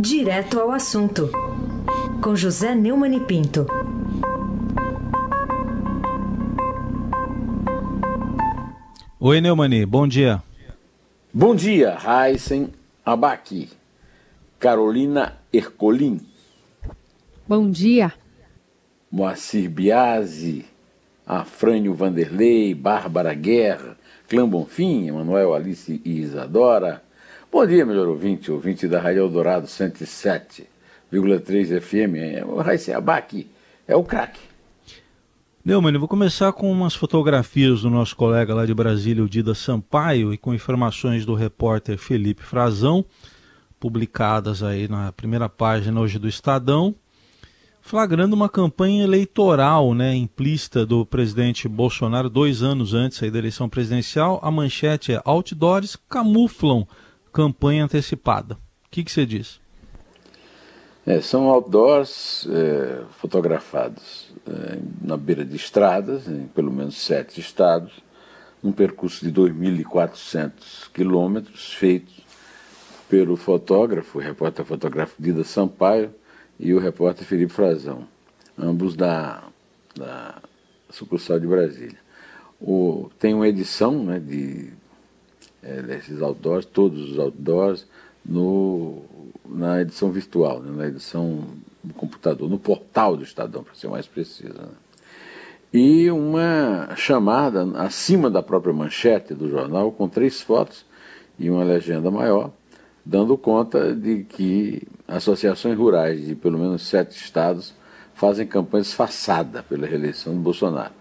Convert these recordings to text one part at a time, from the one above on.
Direto ao assunto, com José Neumann e Pinto. Oi, Neumani, bom dia. Bom dia, Heisen Abaki, Carolina Ercolim. Bom dia. Moacir Biasi, Afrânio Vanderlei, Bárbara Guerra, Clã Bonfim, Emanuel Alice e Isadora. Bom dia, melhor ouvinte, ouvinte da Rádio Eldorado 107,3 FM. O Raíssa Abac é o craque. Neumann, eu vou começar com umas fotografias do nosso colega lá de Brasília, o Dida Sampaio, e com informações do repórter Felipe Frazão, publicadas aí na primeira página hoje do Estadão, flagrando uma campanha eleitoral né, implícita do presidente Bolsonaro dois anos antes aí da eleição presidencial. A manchete é outdoors camuflam campanha antecipada. O que, que você diz? É, são outdoors é, fotografados é, na beira de estradas, em pelo menos sete estados, um percurso de 2.400 quilômetros, feito pelo fotógrafo, o repórter fotográfico Dida Sampaio e o repórter Felipe Frazão, ambos da, da sucursal de Brasília. O, tem uma edição né, de, é, desses outdoors, todos os outdoors, no, na edição virtual, né, na edição no computador, no portal do Estadão, para ser mais preciso. Né? E uma chamada acima da própria manchete do jornal, com três fotos e uma legenda maior, dando conta de que associações rurais de pelo menos sete estados fazem campanha disfarçada pela reeleição do Bolsonaro.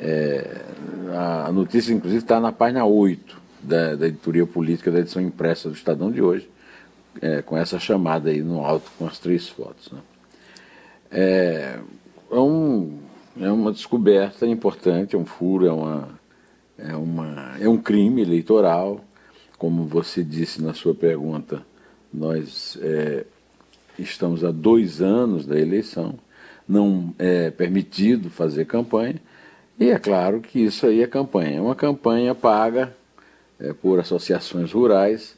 É, a notícia, inclusive, está na página 8 da, da editoria política da edição impressa do Estadão de hoje, é, com essa chamada aí no alto com as três fotos. Né? É, é, um, é uma descoberta importante, é um furo, é, uma, é, uma, é um crime eleitoral. Como você disse na sua pergunta, nós é, estamos há dois anos da eleição, não é permitido fazer campanha, e é claro que isso aí é campanha. É uma campanha paga é, por associações rurais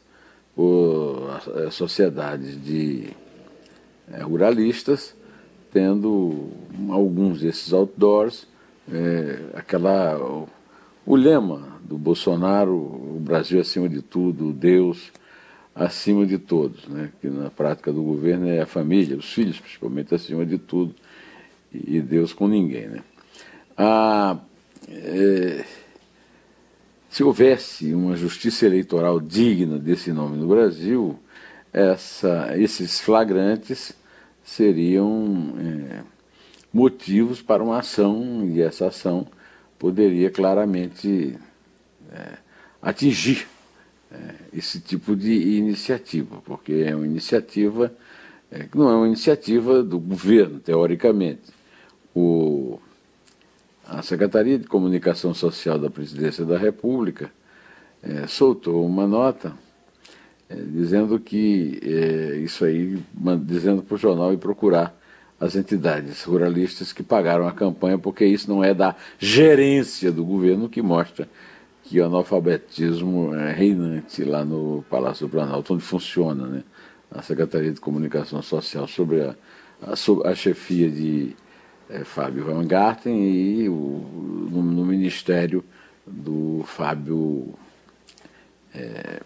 por eh, sociedades de é, ruralistas, tendo alguns desses outdoors, é, aquela, o, o, lema do Bolsonaro, o Brasil acima de tudo, Deus acima de todos, né? que na prática do governo é a família, os filhos principalmente acima de tudo, e Deus com ninguém. Né? Ah, é, se houvesse uma justiça eleitoral digna desse nome no Brasil, essa, esses flagrantes seriam é, motivos para uma ação, e essa ação poderia claramente é, atingir é, esse tipo de iniciativa, porque é uma iniciativa é, que não é uma iniciativa do governo, teoricamente. O, a Secretaria de Comunicação Social da Presidência da República é, soltou uma nota é, dizendo que é, isso aí, dizendo para o jornal e procurar as entidades ruralistas que pagaram a campanha, porque isso não é da gerência do governo que mostra que o analfabetismo é reinante lá no Palácio do Planalto, onde funciona né, a Secretaria de Comunicação Social sobre a, a, a chefia de é, Fábio Van Garten e o, no, no ministério do Fábio, é,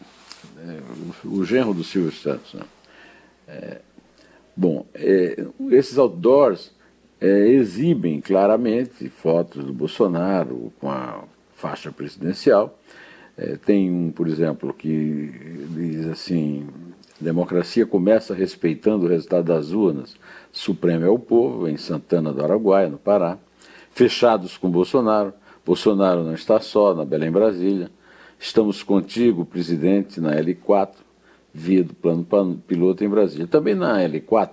é, o, o genro do Silvio Santos. Né? É, bom, é, esses outdoors é, exibem claramente fotos do Bolsonaro com a faixa presidencial. tem um, por exemplo, que diz assim: democracia começa respeitando o resultado das urnas Supremo é o povo, em Santana do Araguaia, no Pará. Fechados com Bolsonaro. Bolsonaro não está só, na Belém Brasília. Estamos contigo, presidente, na L4, via do plano piloto em Brasília. Também na L4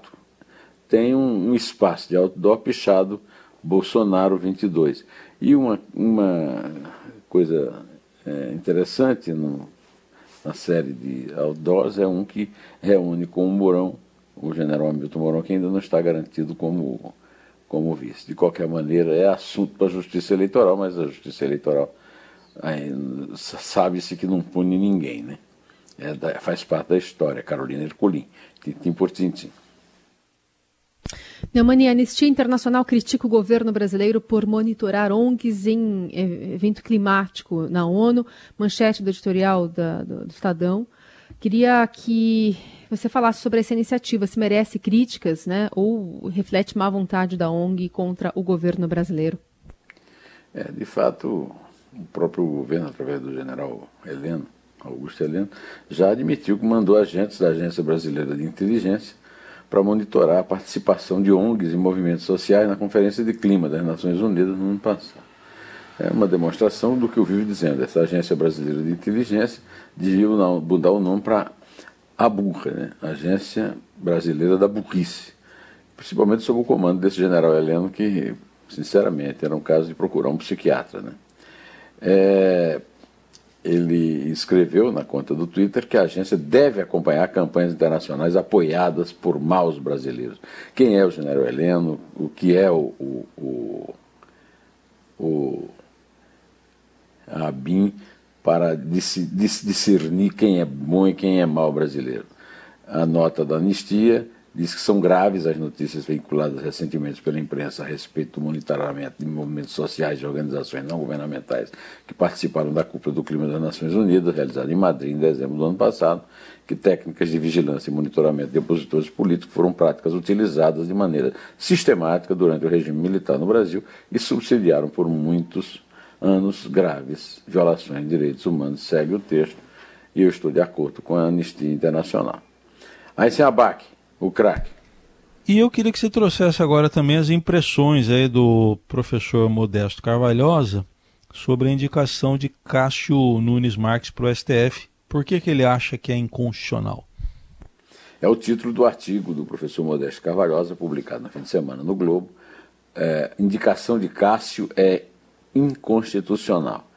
tem um, um espaço de outdoor pichado Bolsonaro 22. E uma, uma coisa é, interessante no, na série de outdoors é um que reúne com o Mourão o general Hamilton Mourão, que ainda não está garantido como, como vice. De qualquer maneira, é assunto para a justiça eleitoral, mas a justiça eleitoral sabe-se que não pune ninguém, né? é faz parte da história, Carolina Ercolim, tintim por tintim. Neumani, a Anistia Internacional critica o governo brasileiro por monitorar ONGs em evento climático na ONU, manchete do editorial da, do, do Estadão. Queria que você falasse sobre essa iniciativa, se merece críticas, né, ou reflete má vontade da ONG contra o governo brasileiro. É, de fato, o próprio governo, através do general Heleno, Augusto Heleno, já admitiu que mandou agentes da Agência Brasileira de Inteligência para monitorar a participação de ONGs e movimentos sociais na Conferência de Clima das Nações Unidas no ano passado. É uma demonstração do que eu vivo dizendo. Essa Agência Brasileira de Inteligência devia mudar o nome para ABURRA, né? Agência Brasileira da Burrice, principalmente sob o comando desse general Heleno, que, sinceramente, era um caso de procurar um psiquiatra. Né? É, ele escreveu na conta do Twitter que a agência deve acompanhar campanhas internacionais apoiadas por maus brasileiros. Quem é o general Heleno? O que é o, o, o, o a BIM para discernir quem é bom e quem é mau brasileiro. A nota da anistia diz que são graves as notícias veiculadas recentemente pela imprensa a respeito do monitoramento de movimentos sociais e organizações não governamentais que participaram da cúpula do clima das Nações Unidas, realizada em Madrid em dezembro do ano passado, que técnicas de vigilância e monitoramento de opositores políticos foram práticas utilizadas de maneira sistemática durante o regime militar no Brasil e subsidiaram por muitos anos graves violações de direitos humanos, segue o texto, e eu estou de acordo com a Anistia Internacional. Aí sem abaque, o craque. E eu queria que você trouxesse agora também as impressões aí do professor Modesto Carvalhosa sobre a indicação de Cássio Nunes Marques para o STF. Por que, que ele acha que é inconstitucional? É o título do artigo do professor Modesto Carvalhosa, publicado no fim de semana no Globo. É, indicação de Cássio é inconstitucional.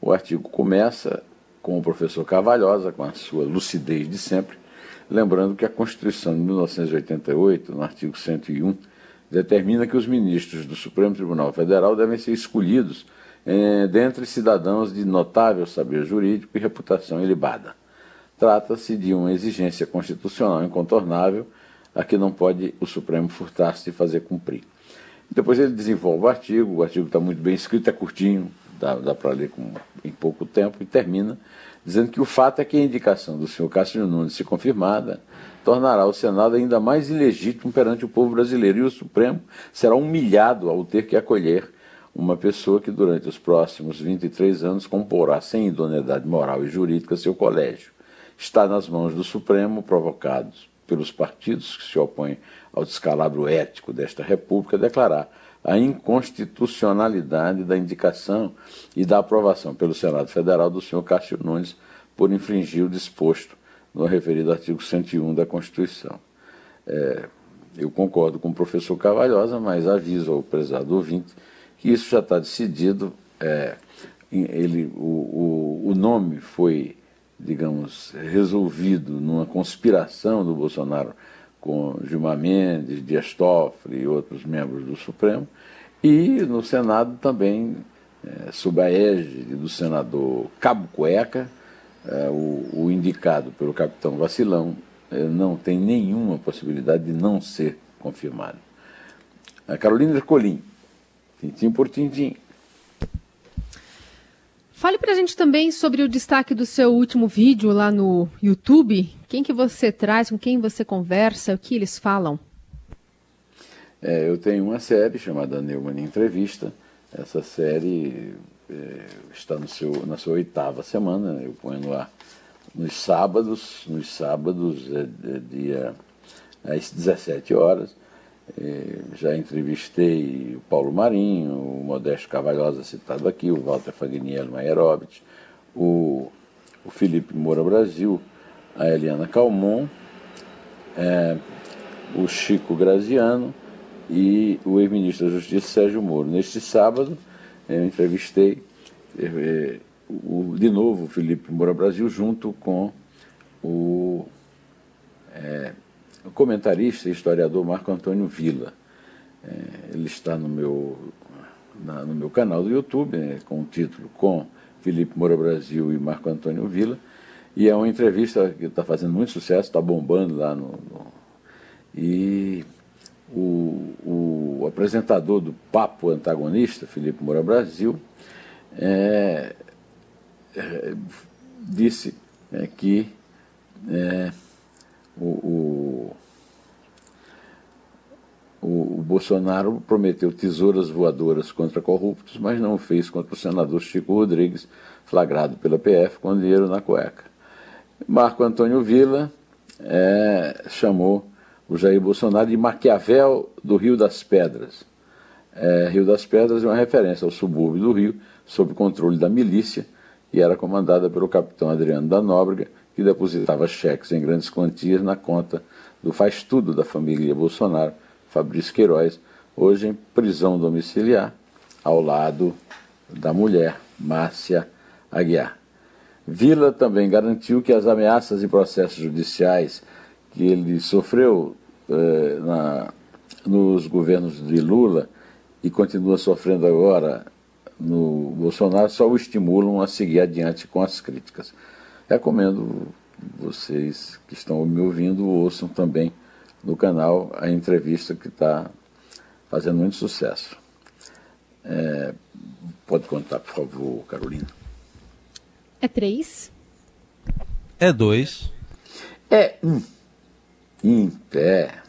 O artigo começa com o professor Carvalhosa, com a sua lucidez de sempre, lembrando que a Constituição de 1988, no artigo 101, determina que os ministros do Supremo Tribunal Federal devem ser escolhidos eh, dentre cidadãos de notável saber jurídico e reputação ilibada. Trata-se de uma exigência constitucional incontornável a que não pode o Supremo furtar-se de fazer cumprir. Depois ele desenvolve o artigo, o artigo está muito bem escrito, é curtinho, dá, dá para ler com, em pouco tempo, e termina dizendo que o fato é que a indicação do senhor Cássio Nunes, se confirmada, tornará o Senado ainda mais ilegítimo perante o povo brasileiro e o Supremo será humilhado ao ter que acolher uma pessoa que durante os próximos 23 anos comporá sem idoneidade moral e jurídica seu colégio. Está nas mãos do Supremo, provocados pelos partidos que se opõem ao descalabro ético desta República, declarar a inconstitucionalidade da indicação e da aprovação pelo Senado Federal do senhor Cássio Nunes por infringir o disposto no referido artigo 101 da Constituição. É, eu concordo com o professor Cavalhosa, mas aviso ao prezado ouvinte que isso já está decidido. É, ele, o, o, o nome foi digamos, resolvido numa conspiração do Bolsonaro com Gilmar Mendes, Dias Toffoli e outros membros do Supremo, e no Senado também, é, sob a égide do senador Cabo Cueca, é, o, o, indicado pelo capitão Vacilão é, não tem nenhuma possibilidade de não ser confirmado. A Carolina Ercolim, tintim por tintim, Fale para a gente também sobre o destaque do seu último vídeo lá no YouTube. Quem que você traz, com quem você conversa, o que eles falam? É, eu tenho uma série chamada Neumann Entrevista. Essa série é, está no seu, na sua oitava semana. Eu ponho no ar nos sábados. Nos sábados é, é dia às 17 horas. É, já entrevistei o Paulo Marinho, o Modesto Cavalhosa citado aqui, o Walter Fagniello Maierovitch, o, o Felipe Moura Brasil, a Eliana Calmon, é, o Chico Graziano e o ex-ministro da Justiça Sérgio Moro. Neste sábado, eu entrevistei é, o, de novo o Felipe Moura Brasil junto com o é, o comentarista e historiador Marco Antônio Villa. É, ele está no meu, na, no meu canal do YouTube, né, com o título Com Felipe Moura Brasil e Marco Antônio Villa. E é uma entrevista que está fazendo muito sucesso, está bombando lá no, no. e o, o, apresentador do Papo Antagonista, Felipe Moura Brasil, é, é, disse é, que é, o, o, o, Bolsonaro prometeu tesouras voadoras contra corruptos, mas não fez contra o senador Chico Rodrigues, flagrado pela PF com dinheiro na cueca. Marco Antônio Villa é, chamou o Jair Bolsonaro de Maquiavel do Rio das Pedras. É, Rio das Pedras é uma referência ao subúrbio do Rio, sob controle da milícia, e era comandada pelo capitão Adriano da Nóbrega, que depositava cheques em grandes quantias na conta do faz-tudo da família Bolsonaro, Fabrício Queiroz, hoje em prisão domiciliar, ao lado da mulher, Márcia Aguiar. Vila também garantiu que as ameaças e processos judiciais que ele sofreu eh, na, nos governos de Lula e continua sofrendo agora no Bolsonaro só o estimulam a seguir adiante com as críticas. Recomendo vocês que estão me ouvindo ouçam também no canal a entrevista que está fazendo muito sucesso. É, pode contar, por favor, Carolina. É três. É dois. É um. Em pé.